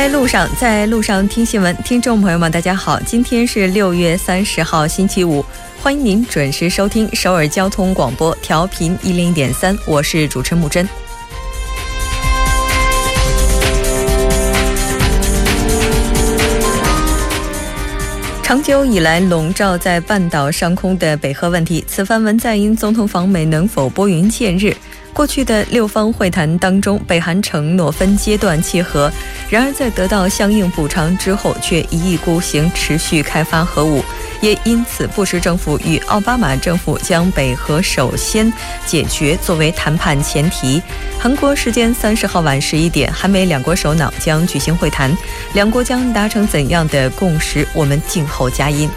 在路上，在路上听新闻，听众朋友们，大家好，今天是六月三十号，星期五，欢迎您准时收听首尔交通广播，调频一零点三，我是主持人木真。长久以来笼罩在半岛上空的北核问题，此番文在寅总统访美能否拨云见日？过去的六方会谈当中，北韩承诺分阶段契合，然而在得到相应补偿之后，却一意孤行持续开发核武，也因此布什政府与奥巴马政府将北核首先解决作为谈判前提。韩国时间三十号晚十一点，韩美两国首脑将举行会谈，两国将达成怎样的共识？我们静候佳音。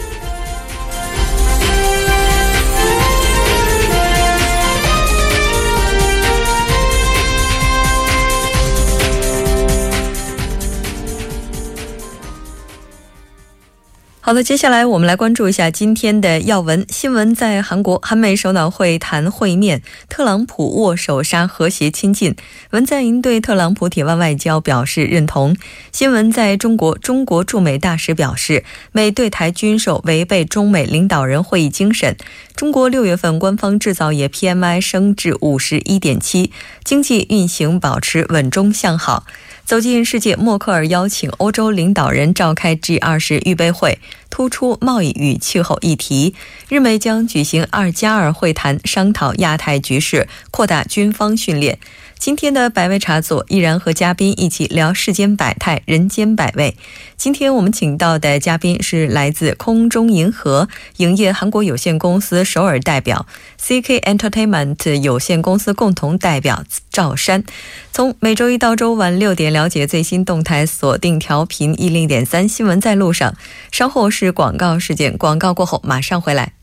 好的，接下来我们来关注一下今天的要闻新闻。在韩国，韩美首脑会谈会面，特朗普握手杀和谐亲近。文在寅对特朗普铁腕外交表示认同。新闻在中国，中国驻美大使表示，美对台军售违背中美领导人会议精神。中国六月份官方制造业 PMI 升至五十一点七，经济运行保持稳中向好。走进世界，默克尔邀请欧洲领导人召开 G20 预备会，突出贸易与气候议题。日美将举行二加二会谈，商讨亚太局势，扩大军方训练。今天的百味茶座依然和嘉宾一起聊世间百态、人间百味。今天我们请到的嘉宾是来自空中银河影业韩国有限公司首尔代表，CK Entertainment 有限公司共同代表赵山。从每周一到周晚六点了解最新动态，锁定调频一零点三新闻在路上。稍后是是广告时间，广告过后马上回来。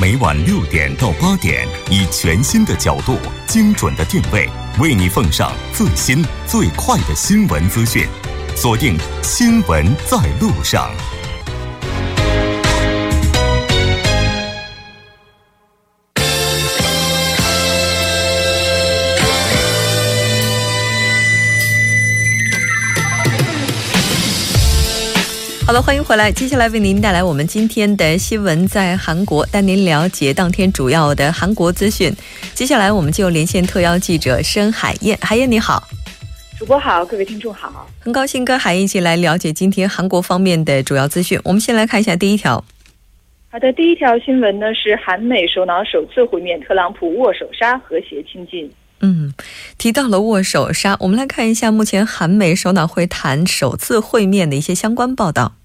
每晚六点到八点，以全新的角度、精准的定位，为你奉上最新最快的新闻资讯。锁定《新闻在路上》。好了，欢迎回来。接下来为您带来我们今天的新闻，在韩国带您了解当天主要的韩国资讯。接下来我们就连线特邀记者申海燕，海燕你好，主播好，各位听众好，很高兴跟海一起来了解今天韩国方面的主要资讯。我们先来看一下第一条。好的，第一条新闻呢是韩美首脑首次会面，特朗普握手杀，和谐亲近。嗯，提到了握手杀，我们来看一下目前韩美首脑会谈首次会面的一些相关报道。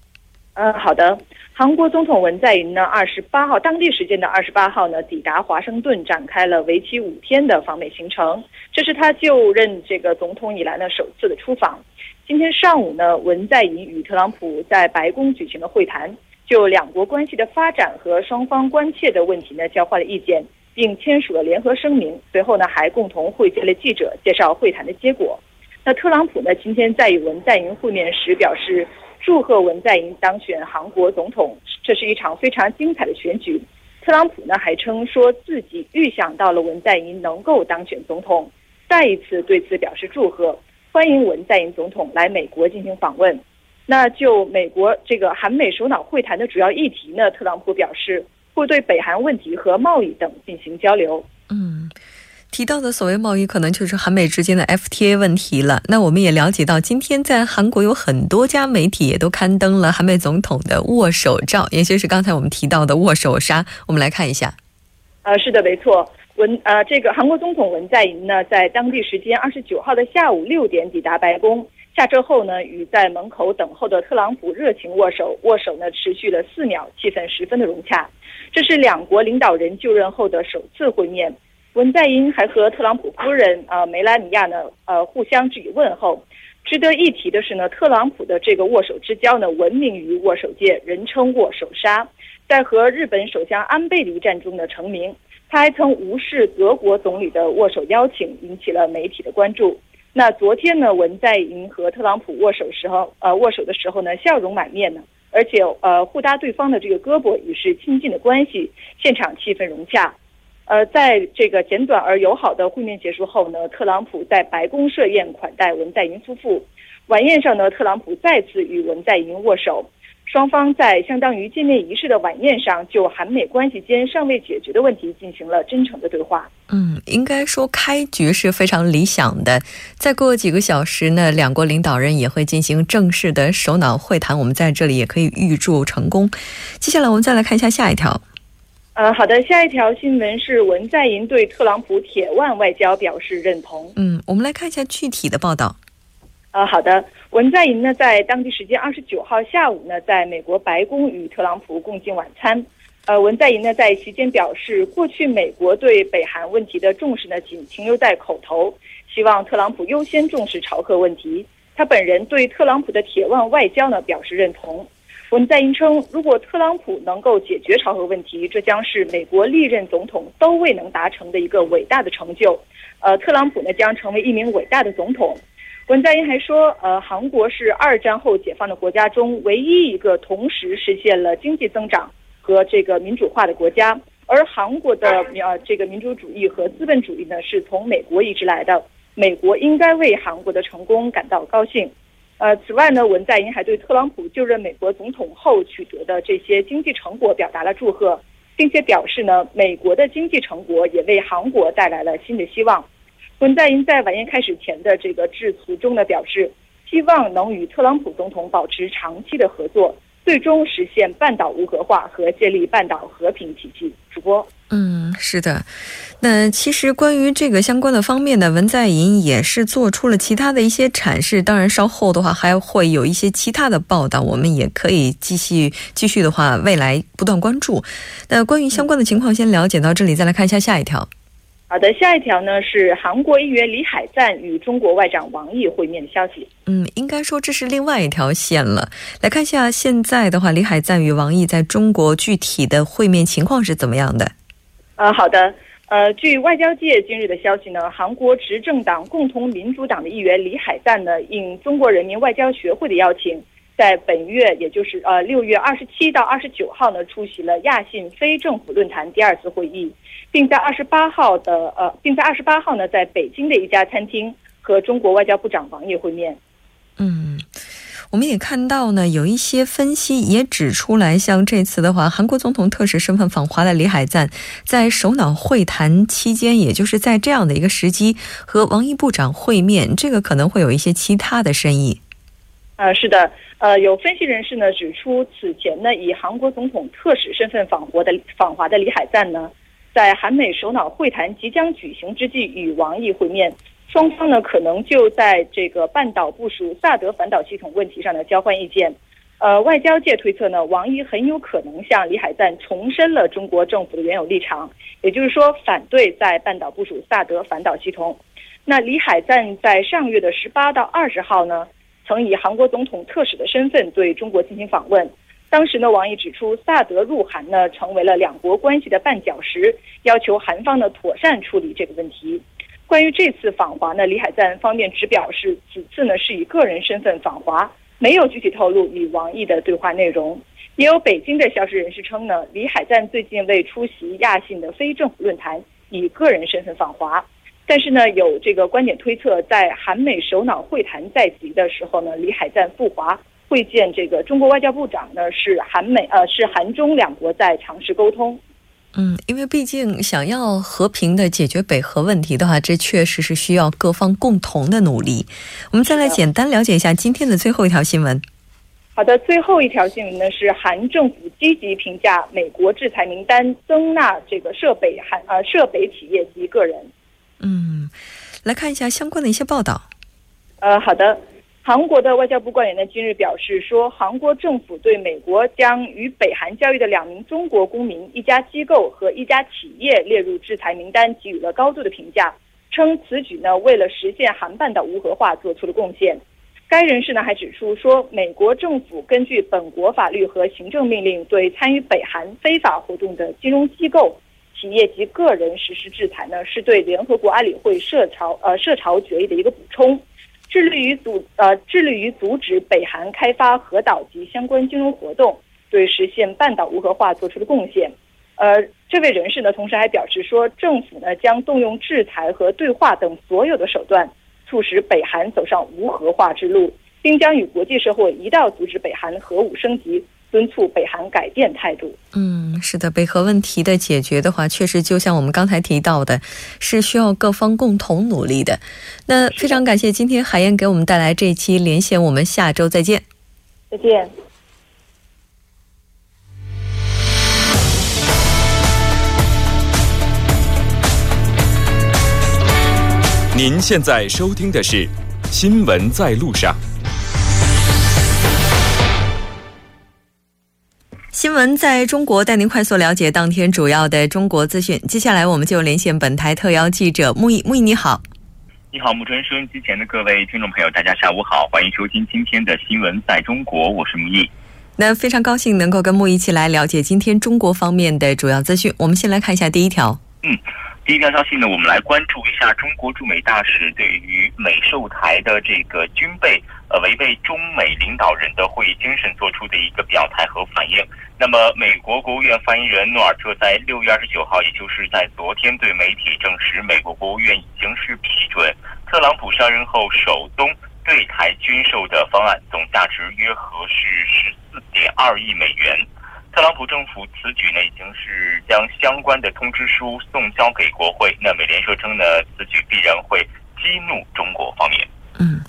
嗯，好的。韩国总统文在寅呢，二十八号当地时间的二十八号呢，抵达华盛顿，展开了为期五天的访美行程。这是他就任这个总统以来呢首次的出访。今天上午呢，文在寅与特朗普在白宫举行了会谈，就两国关系的发展和双方关切的问题呢交换了意见，并签署了联合声明。随后呢，还共同会见了记者，介绍会谈的结果。那特朗普呢，今天在与文在寅会面时表示。祝贺文在寅当选韩国总统，这是一场非常精彩的选举。特朗普呢还称说自己预想到了文在寅能够当选总统，再一次对此表示祝贺，欢迎文在寅总统来美国进行访问。那就美国这个韩美首脑会谈的主要议题呢，特朗普表示会对北韩问题和贸易等进行交流。嗯。提到的所谓贸易，可能就是韩美之间的 FTA 问题了。那我们也了解到，今天在韩国有很多家媒体也都刊登了韩美总统的握手照，也就是刚才我们提到的握手杀。我们来看一下。呃，是的，没错。文呃，这个韩国总统文在寅呢，在当地时间二十九号的下午六点抵达白宫，下车后呢，与在门口等候的特朗普热情握手，握手呢持续了四秒，气氛十分的融洽。这是两国领导人就任后的首次会面。文在寅还和特朗普夫人呃梅拉尼亚呢呃互相致以问候。值得一提的是呢，特朗普的这个握手之交呢，闻名于握手界，人称握手杀。在和日本首相安倍的一战中呢成名。他还曾无视德国总理的握手邀请，引起了媒体的关注。那昨天呢，文在寅和特朗普握手时候，呃，握手的时候呢，笑容满面呢，而且呃，互搭对方的这个胳膊，已是亲近的关系，现场气氛融洽。呃，在这个简短而友好的会面结束后呢，特朗普在白宫设宴款待文在寅夫妇。晚宴上呢，特朗普再次与文在寅握手。双方在相当于见面仪式的晚宴上，就韩美关系间尚未解决的问题进行了真诚的对话。嗯，应该说开局是非常理想的。再过几个小时呢，两国领导人也会进行正式的首脑会谈。我们在这里也可以预祝成功。接下来我们再来看一下下一条。呃，好的，下一条新闻是文在寅对特朗普铁腕外交表示认同。嗯，我们来看一下具体的报道。呃，好的。文在寅呢，在当地时间二十九号下午呢，在美国白宫与特朗普共进晚餐。呃，文在寅呢在席间表示，过去美国对北韩问题的重视呢，仅停留在口头，希望特朗普优先重视朝核问题。他本人对特朗普的铁腕外交呢表示认同。文在寅称，如果特朗普能够解决朝核问题，这将是美国历任总统都未能达成的一个伟大的成就。呃，特朗普呢将成为一名伟大的总统。文在寅还说，呃，韩国是二战后解放的国家中唯一一个同时实现了经济增长和这个民主化的国家，而韩国的呃这个民主主义和资本主义呢是从美国移植来的，美国应该为韩国的成功感到高兴。呃，此外呢，文在寅还对特朗普就任美国总统后取得的这些经济成果表达了祝贺，并且表示呢，美国的经济成果也为韩国带来了新的希望。文在寅在晚宴开始前的这个致辞中呢，表示希望能与特朗普总统保持长期的合作，最终实现半岛无核化和建立半岛和平体系。主播，嗯，是的。那其实关于这个相关的方面呢，文在寅也是做出了其他的一些阐释。当然，稍后的话还会有一些其他的报道，我们也可以继续继续的话，未来不断关注。那关于相关的情况，先了解到这里，再来看一下下一条。好的，下一条呢是韩国议员李海赞与中国外长王毅会面的消息。嗯，应该说这是另外一条线了。来看一下现在的话，李海赞与王毅在中国具体的会面情况是怎么样的？呃，好的。呃，据外交界今日的消息呢，韩国执政党共同民主党的议员李海赞呢，应中国人民外交学会的邀请，在本月，也就是呃六月二十七到二十九号呢，出席了亚信非政府论坛第二次会议。并在二十八号的呃，并在二十八号呢，在北京的一家餐厅和中国外交部长王毅会面。嗯，我们也看到呢，有一些分析也指出来，像这次的话，韩国总统特使身份访华的李海赞，在首脑会谈期间，也就是在这样的一个时机和王毅部长会面，这个可能会有一些其他的深意。呃，是的，呃，有分析人士呢指出，此前呢以韩国总统特使身份访华的访华的李海赞呢。在韩美首脑会谈即将举行之际，与王毅会面，双方呢可能就在这个半岛部署萨德反导系统问题上呢交换意见。呃，外交界推测呢，王毅很有可能向李海赞重申了中国政府的原有立场，也就是说反对在半岛部署萨德反导系统。那李海赞在上月的十八到二十号呢，曾以韩国总统特使的身份对中国进行访问。当时呢，王毅指出，萨德入韩呢，成为了两国关系的绊脚石，要求韩方呢妥善处理这个问题。关于这次访华呢，李海赞方面只表示，此次呢是以个人身份访华，没有具体透露与王毅的对话内容。也有北京的消息人士称呢，李海赞最近为出席亚信的非政府论坛，以个人身份访华。但是呢，有这个观点推测，在韩美首脑会谈在即的时候呢，李海赞赴华。会见这个中国外交部长呢，是韩美呃，是韩中两国在尝试沟通。嗯，因为毕竟想要和平的解决北核问题的话，这确实是需要各方共同的努力。我们再来简单了解一下今天的最后一条新闻。好的，最后一条新闻呢是韩政府积极评价美国制裁名单增纳这个涉北韩呃涉北企业及个人。嗯，来看一下相关的一些报道。呃，好的。韩国的外交部官员呢，今日表示说，韩国政府对美国将与北韩交易的两名中国公民、一家机构和一家企业列入制裁名单，给予了高度的评价，称此举呢为了实现韩半岛无核化做出了贡献。该人士呢还指出说，美国政府根据本国法律和行政命令，对参与北韩非法活动的金融机构、企业及个人实施制裁呢，是对联合国安理会涉朝呃涉朝决议的一个补充。致力于阻呃致力于阻止北韩开发核岛及相关金融活动，对实现半岛无核化做出了贡献。呃，这位人士呢，同时还表示说，政府呢将动用制裁和对话等所有的手段，促使北韩走上无核化之路，并将与国际社会一道阻止北韩核武升级。敦促北韩改变态度。嗯，是的，北核问题的解决的话，确实就像我们刚才提到的，是需要各方共同努力的。那非常感谢今天海燕给我们带来这一期连线，我们下周再见。再见。您现在收听的是《新闻在路上》。新闻在中国带您快速了解当天主要的中国资讯。接下来，我们就连线本台特邀记者木易。木易，你好。你好，木春。收音机前的各位听众朋友，大家下午好，欢迎收听今天的新闻在中国，我是木易。那非常高兴能够跟木易一起来了解今天中国方面的主要资讯。我们先来看一下第一条。嗯。第一条消息呢，我们来关注一下中国驻美大使对于美售台的这个军备，呃，违背中美领导人的会议精神做出的一个表态和反应。那么，美国国务院发言人诺尔特在六月二十九号，也就是在昨天，对媒体证实，美国国务院已经是批准特朗普上任后首宗对台军售的方案，总价值约合是十四点二亿美元。特朗普政府此举呢，已经是将相关的通知书送交给国会。那美联社称呢，此举必然会激怒中国方面。嗯，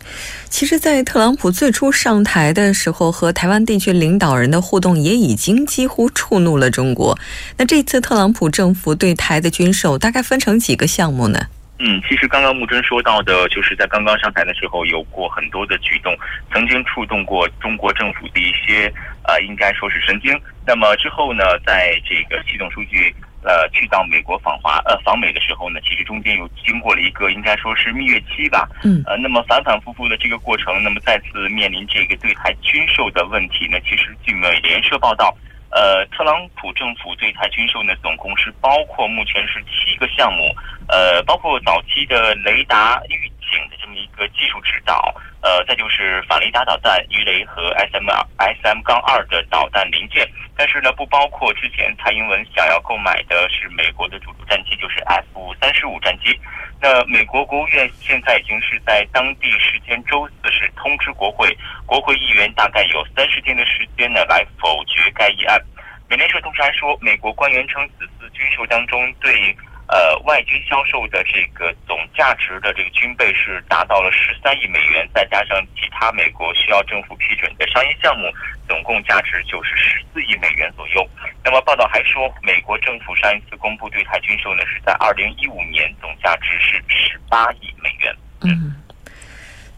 其实，在特朗普最初上台的时候，和台湾地区领导人的互动也已经几乎触怒了中国。那这次特朗普政府对台的军售，大概分成几个项目呢？嗯，其实刚刚木真说到的，就是在刚刚上台的时候，有过很多的举动，曾经触动过中国政府的一些呃，应该说是神经。那么之后呢，在这个系统数据呃去到美国访华呃访美的时候呢，其实中间有经过了一个应该说是蜜月期吧。嗯。呃，那么反反复复的这个过程，那么再次面临这个对台军售的问题呢，其实据美联社报道。呃，特朗普政府对台军售呢，总共是包括目前是七个项目，呃，包括早期的雷达预的这么一个技术指导，呃，再就是反雷达导弹鱼雷和 S M S M 杠二的导弹零件，但是呢，不包括之前蔡英文想要购买的是美国的主力战机，就是 F 三十五战机。那美国国务院现在已经是在当地时间周四是通知国会，国会议员大概有三十天的时间呢来否决该议案。美联社同时还说，美国官员称此次军售当中对。呃，外军销售的这个总价值的这个军备是达到了十三亿美元，再加上其他美国需要政府批准的商业项目，总共价值就是十四亿美元左右。那么报道还说，美国政府上一次公布对台军售呢，是在二零一五年，总价值是十八亿美元。嗯，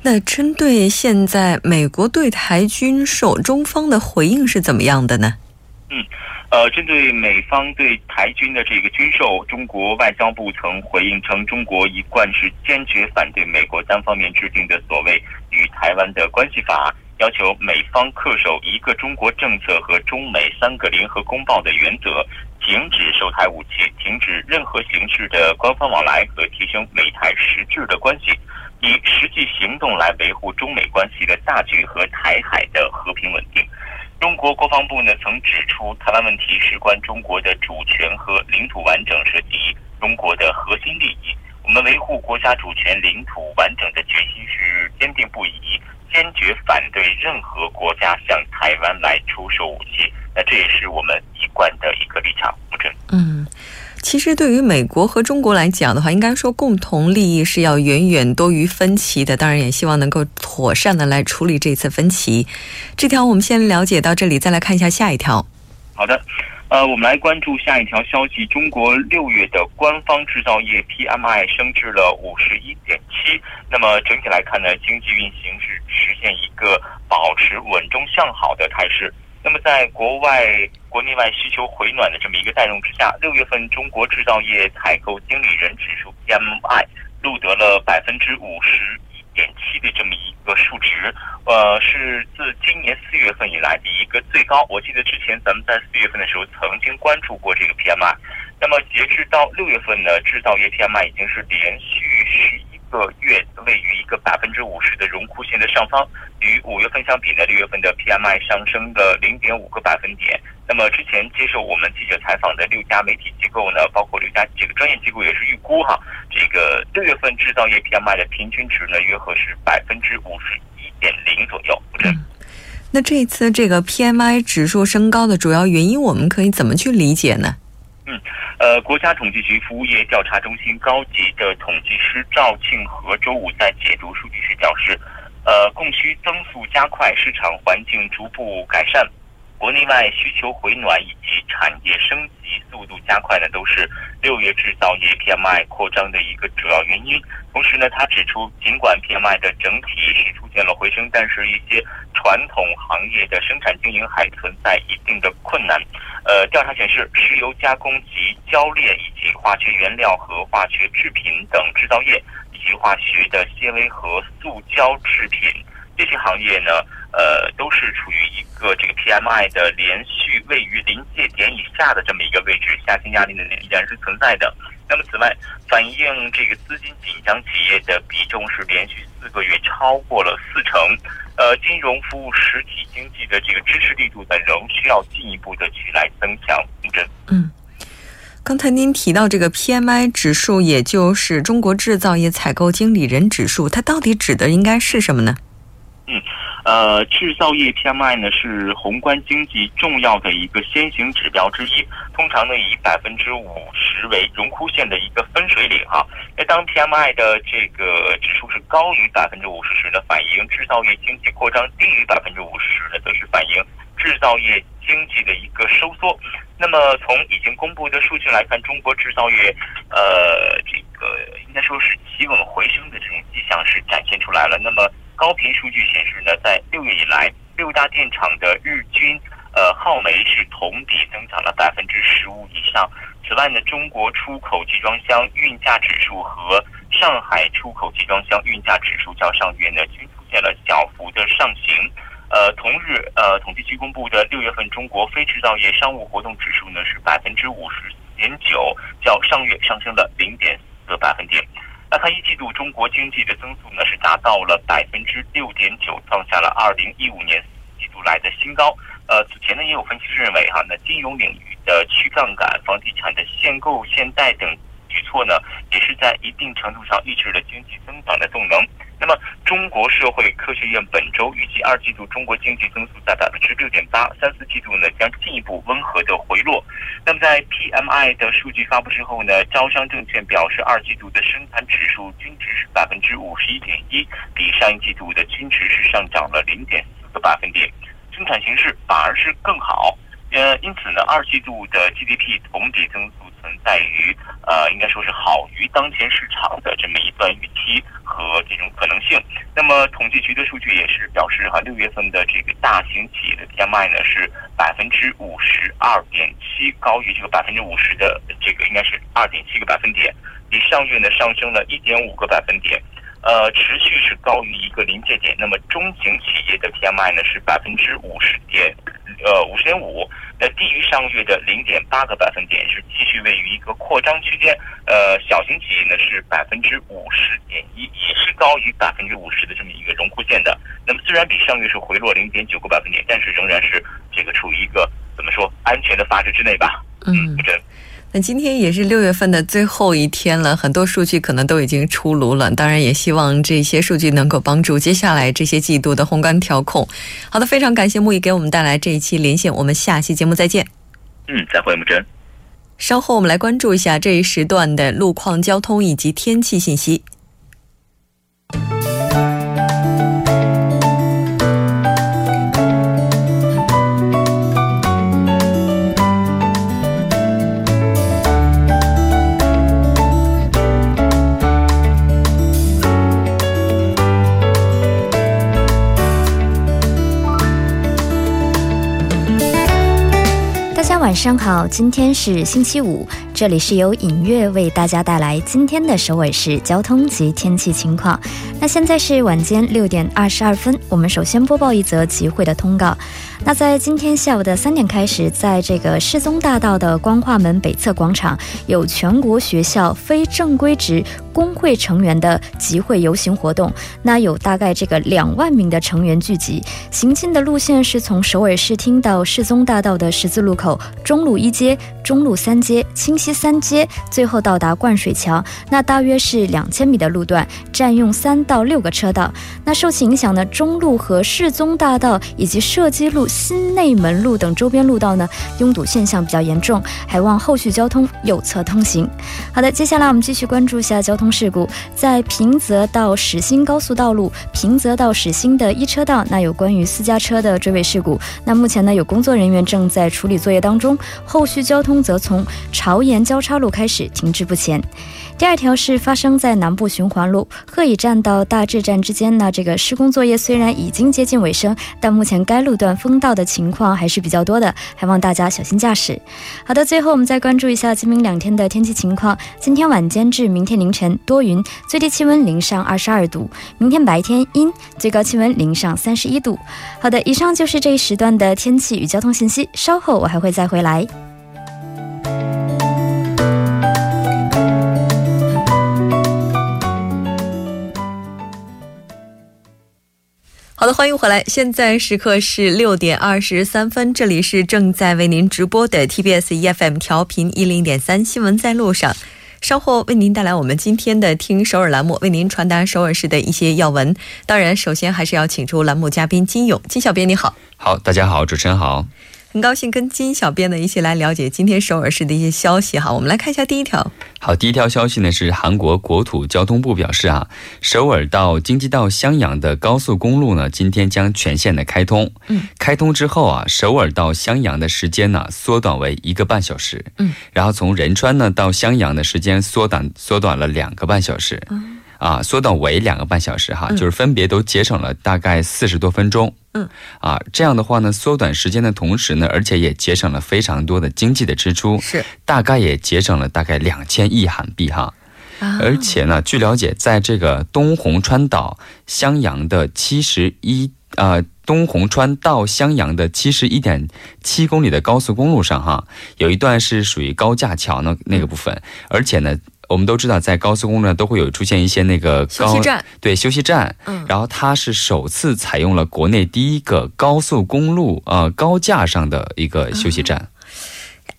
那针对现在美国对台军售，中方的回应是怎么样的呢？嗯。呃，针对美方对台军的这个军售，中国外交部曾回应称，中国一贯是坚决反对美国单方面制定的所谓与台湾的关系法，要求美方恪守一个中国政策和中美三个联合公报的原则，停止售台武器，停止任何形式的官方往来和提升美台实质的关系，以实际行动来维护中美关系的大局和台海的和平稳定。中国国防部呢曾指出，台湾问题事关中国的主权和领土完整，涉及中国的核心利益。我们维护国家主权、领土完整的决心是坚定不移，坚决反对任何国家向台湾来出售武器。那这也是我们一贯的一个立场。嗯。其实，对于美国和中国来讲的话，应该说共同利益是要远远多于分歧的。当然，也希望能够妥善的来处理这次分歧。这条我们先了解到这里，再来看一下下一条。好的，呃，我们来关注下一条消息：中国六月的官方制造业 PMI 升至了五十一点七。那么整体来看呢，经济运行是实现一个保持稳中向好的态势。那么，在国外国内外需求回暖的这么一个带动之下，六月份中国制造业采购经理人指数 PMI 录得了百分之五十一点七的这么一个数值，呃，是自今年四月份以来的一个最高。我记得之前咱们在四月份的时候曾经关注过这个 PMI。那么，截至到六月份呢，制造业 PMI 已经是连续十一个月位于一个百分之五十的荣枯线的上方，与五月份相比呢，六月份的 PMI 上升了零点五个百分点。那么之前接受我们记者采访的六家媒体机构呢，包括六家这个专业机构也是预估哈，这个六月份制造业 PMI 的平均值呢，约合是百分之五十一点零左右。嗯，那这次这个 PMI 指数升高的主要原因，我们可以怎么去理解呢？嗯，呃，国家统计局服务业调查中心高级的统计师赵庆和周五在解读数据时表示，呃，供需增速加快，市场环境逐步改善，国内外需求回暖以及产业升级速度加快呢，都是六月制造业 PMI 扩张的一个主要原因。同时呢，他指出，尽管 PMI 的整体是出现了回升，但是一些传统行业的生产经营还存在一定的困难。呃，调查显示，石油加工及焦炼以及化学原料和化学制品等制造业，以及化学的纤维和塑胶制品这些行业呢，呃，都是处于一个这个 PMI 的连续位于临界点以下的这么一个位置，下行压力呢依然是存在的。那么，此外，反映这个资金紧张企业的比重是连续四个月超过了四成。呃，金融服务实体经济的这个支持力度呢，仍需要进一步的去来增强。嗯，刚才您提到这个 PMI 指数，也就是中国制造业采购经理人指数，它到底指的应该是什么呢？嗯。呃，制造业 PMI 呢是宏观经济重要的一个先行指标之一，通常呢以百分之五十为荣枯线的一个分水岭哈。那当 PMI 的这个指数是高于百分之五十时呢，反映制造业经济扩张；低于百分之五十呢，则是反映制造业经济的一个收缩。那么从已经公布的数据来看，中国制造业呃这个应该说是企稳回升的这种迹象是展现出来了。那么高频数据显示呢，在六月以来，六大电厂的日均呃耗煤是同比增长了百分之十五以上。此外呢，中国出口集装箱运价指数和上海出口集装箱运价指数较上月呢均出现了小幅的上行。呃，同日呃，统计局公布的六月份中国非制造业商务活动指数呢是百分之五十点九，较上月上升了零点四个百分点。那它一季度中国经济的增速呢是达到了百分之六点九，创下了二零一五年季度来的新高。呃，此前呢也有分析师认为哈，那金融领域的去杠杆、房地产的限购限贷等举措呢，也是在一定程度上抑制了经济增长的动能。那么，中国社会科学院本周预计二季度中国经济增速在百分之六点八，三四季度呢将进一步温和的回落。那么，在 PMI 的数据发布之后呢，招商证券表示二季度的生产指数均值是百分之五十一点一，比上一季度的均值是上涨了零点四个百分点，生产形势反而是更好。呃，因此呢，二季度的 GDP 同比增速存在于呃，应该说是好于当前市场的这么一段预期和这种可能性。那么，统计局的数据也是表示，哈，六月份的这个大型企业的 PMI 呢是百分之五十二点七，高于这个百分之五十的这个应该是二点七个百分点，比上月呢上升了一点五个百分点。呃，持续是高于一个临界点。那么中型企业的 PMI 呢是百分之五十点，呃五十点五，那低于上个月的零点八个百分点，是继续位于一个扩张区间。呃，小型企业呢是百分之五十点一，也是高于百分之五十的这么一个荣枯线的。那么虽然比上月是回落零点九个百分点，但是仍然是这个处于一个怎么说安全的阀值之内吧？嗯，对。那今天也是六月份的最后一天了，很多数据可能都已经出炉了。当然，也希望这些数据能够帮助接下来这些季度的宏观调控。好的，非常感谢木易给我们带来这一期连线，我们下期节目再见。嗯，再会，木真。稍后我们来关注一下这一时段的路况、交通以及天气信息。晚上好，今天是星期五。这里是由影月为大家带来今天的首尔市交通及天气情况。那现在是晚间六点二十二分，我们首先播报一则集会的通告。那在今天下午的三点开始，在这个世宗大道的光化门北侧广场，有全国学校非正规职工会成员的集会游行活动。那有大概这个两万名的成员聚集，行进的路线是从首尔市厅到世宗大道的十字路口、中路一街、中路三街、清溪三街，最后到达灌水桥。那大约是两千米的路段，占用三到六个车道。那受其影响呢，中路和世宗大道以及射击路。新内门路等周边路道呢，拥堵现象比较严重，还望后续交通右侧通行。好的，接下来我们继续关注一下交通事故，在平泽到始兴高速道路平泽到始兴的一车道，那有关于私家车的追尾事故，那目前呢有工作人员正在处理作业当中，后续交通则从朝岩交叉路开始停滞不前。第二条是发生在南部循环路鹤椅站到大智站之间呢，这个施工作业虽然已经接近尾声，但目前该路段封道的情况还是比较多的，还望大家小心驾驶。好的，最后我们再关注一下今明两天的天气情况。今天晚间至明天凌晨多云，最低气温零上二十二度；明天白天阴，最高气温零上三十一度。好的，以上就是这一时段的天气与交通信息，稍后我还会再回来。好的，欢迎回来。现在时刻是六点二十三分，这里是正在为您直播的 TBS EFM 调频一零点三新闻在路上。稍后为您带来我们今天的听首尔栏目，为您传达首尔市的一些要闻。当然，首先还是要请出栏目嘉宾金勇，金小编你好。好，大家好，主持人好。很高兴跟金小编呢一起来了解今天首尔市的一些消息哈，我们来看一下第一条。好，第一条消息呢是韩国国土交通部表示啊，首尔到京畿道襄阳的高速公路呢，今天将全线的开通。嗯，开通之后啊，首尔到襄阳的时间呢缩短为一个半小时。嗯，然后从仁川呢到襄阳的时间缩短缩短了两个半小时。嗯。啊，缩短为两个半小时哈，就是分别都节省了大概四十多分钟。嗯，啊，这样的话呢，缩短时间的同时呢，而且也节省了非常多的经济的支出，是大概也节省了大概两千亿韩币哈。而且呢，据了解，在这个东红川岛襄阳的七十一啊，东红川到襄阳的七十一点七公里的高速公路上哈，有一段是属于高架桥呢那个部分，而且呢。我们都知道，在高速公路上都会有出现一些那个休息站，对休息站。嗯，然后它是首次采用了国内第一个高速公路呃高架上的一个休息站。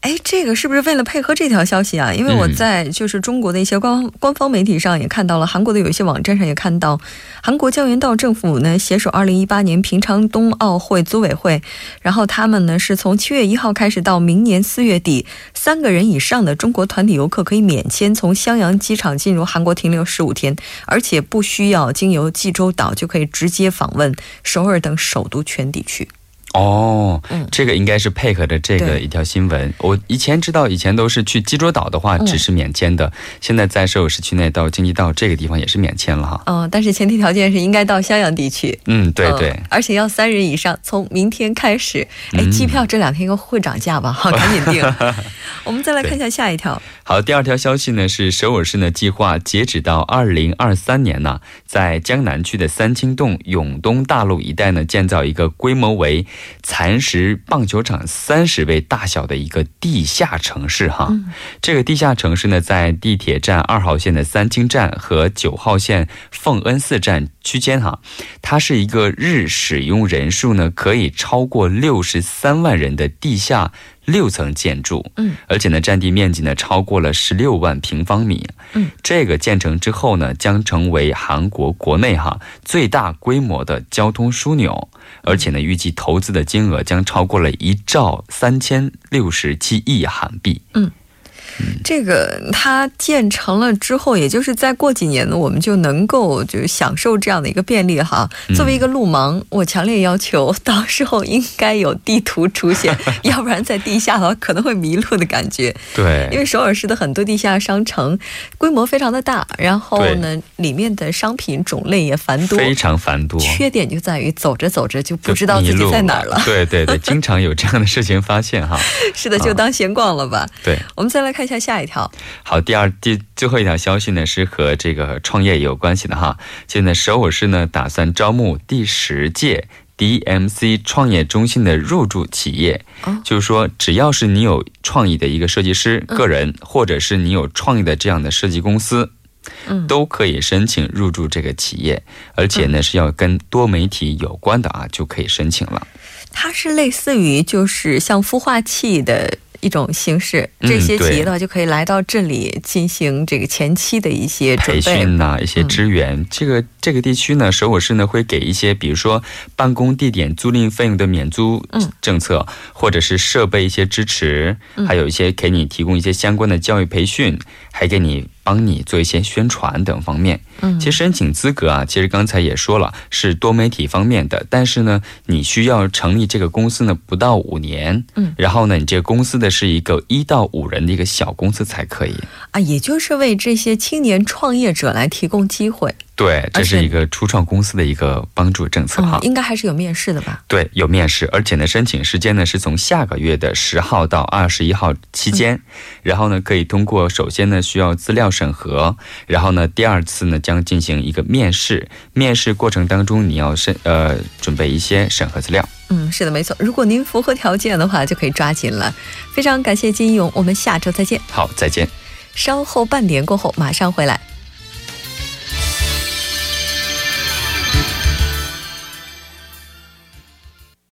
哎，这个是不是为了配合这条消息啊？因为我在就是中国的一些官官方媒体上也看到了，韩国的有一些网站上也看到，韩国江原道政府呢携手二零一八年平昌冬奥会组委会，然后他们呢是从七月一号开始到明年四月底，三个人以上的中国团体游客可以免签从襄阳机场进入韩国停留十五天，而且不需要经由济州岛就可以直接访问首尔等首都圈地区。哦，这个应该是配合着这个一条新闻。我以前知道，以前都是去济州岛的话，只是免签的。现在在首尔市区内到京畿道这个地方也是免签了哈。嗯，但是前提条件是应该到襄阳地区。嗯，对对。而且要三人以上，从明天开始。哎，机票这两天应该会涨价吧？好，赶紧订。我们再来看一下下一条。好，第二条消息呢是首尔市呢计划截止到二零二三年呢，在江南区的三清洞永东大路一带呢建造一个规模为蚕食棒球场三十倍大小的一个地下城市哈。这个地下城市呢在地铁站二号线的三清站和九号线奉恩寺站区间哈。它是一个日使用人数呢可以超过六十三万人的地下。六层建筑，嗯，而且呢，占地面积呢超过了十六万平方米，嗯，这个建成之后呢，将成为韩国国内哈最大规模的交通枢纽，而且呢，预计投资的金额将超过了一兆三千六十七亿韩币，嗯。这个它建成了之后，也就是再过几年呢，我们就能够就享受这样的一个便利哈。作为一个路盲，我强烈要求到时候应该有地图出现，要不然在地下的话可能会迷路的感觉。对，因为首尔市的很多地下商城规模非常的大，然后呢，里面的商品种类也繁多，非常繁多。缺点就在于走着走着就不知道自己在哪儿了。对对对，经常有这样的事情发现哈。是的，就当闲逛了吧。对，我们再来看。看一下下一条。好，第二第最后一条消息呢是和这个创业有关系的哈。现在首尔市呢打算招募第十届 DMC 创业中心的入驻企业，就是说只要是你有创意的一个设计师个人，或者是你有创意的这样的设计公司。嗯，都可以申请入驻这个企业，而且呢是要跟多媒体有关的啊，就可以申请了。它是类似于就是像孵化器的。一种形式，这些企业的话就可以来到这里进行这个前期的一些培训呐，一些支援。这个这个地区呢，首尔市呢会给一些，比如说办公地点租赁费用的免租政策，或者是设备一些支持，还有一些给你提供一些相关的教育培训，还给你。帮你做一些宣传等方面，嗯，其实申请资格啊，其实刚才也说了是多媒体方面的，但是呢，你需要成立这个公司呢不到五年，嗯，然后呢，你这个公司的是一个一到五人的一个小公司才可以啊，也就是为这些青年创业者来提供机会。对，这是一个初创公司的一个帮助政策哈，应该还是有面试的吧？对，有面试，而且呢，申请时间呢是从下个月的十号到二十一号期间，然后呢，可以通过首先呢需要资料审核，然后呢第二次呢将进行一个面试，面试过程当中你要审呃准备一些审核资料。嗯，是的，没错。如果您符合条件的话，就可以抓紧了。非常感谢金勇，我们下周再见。好，再见。稍后半点过后马上回来。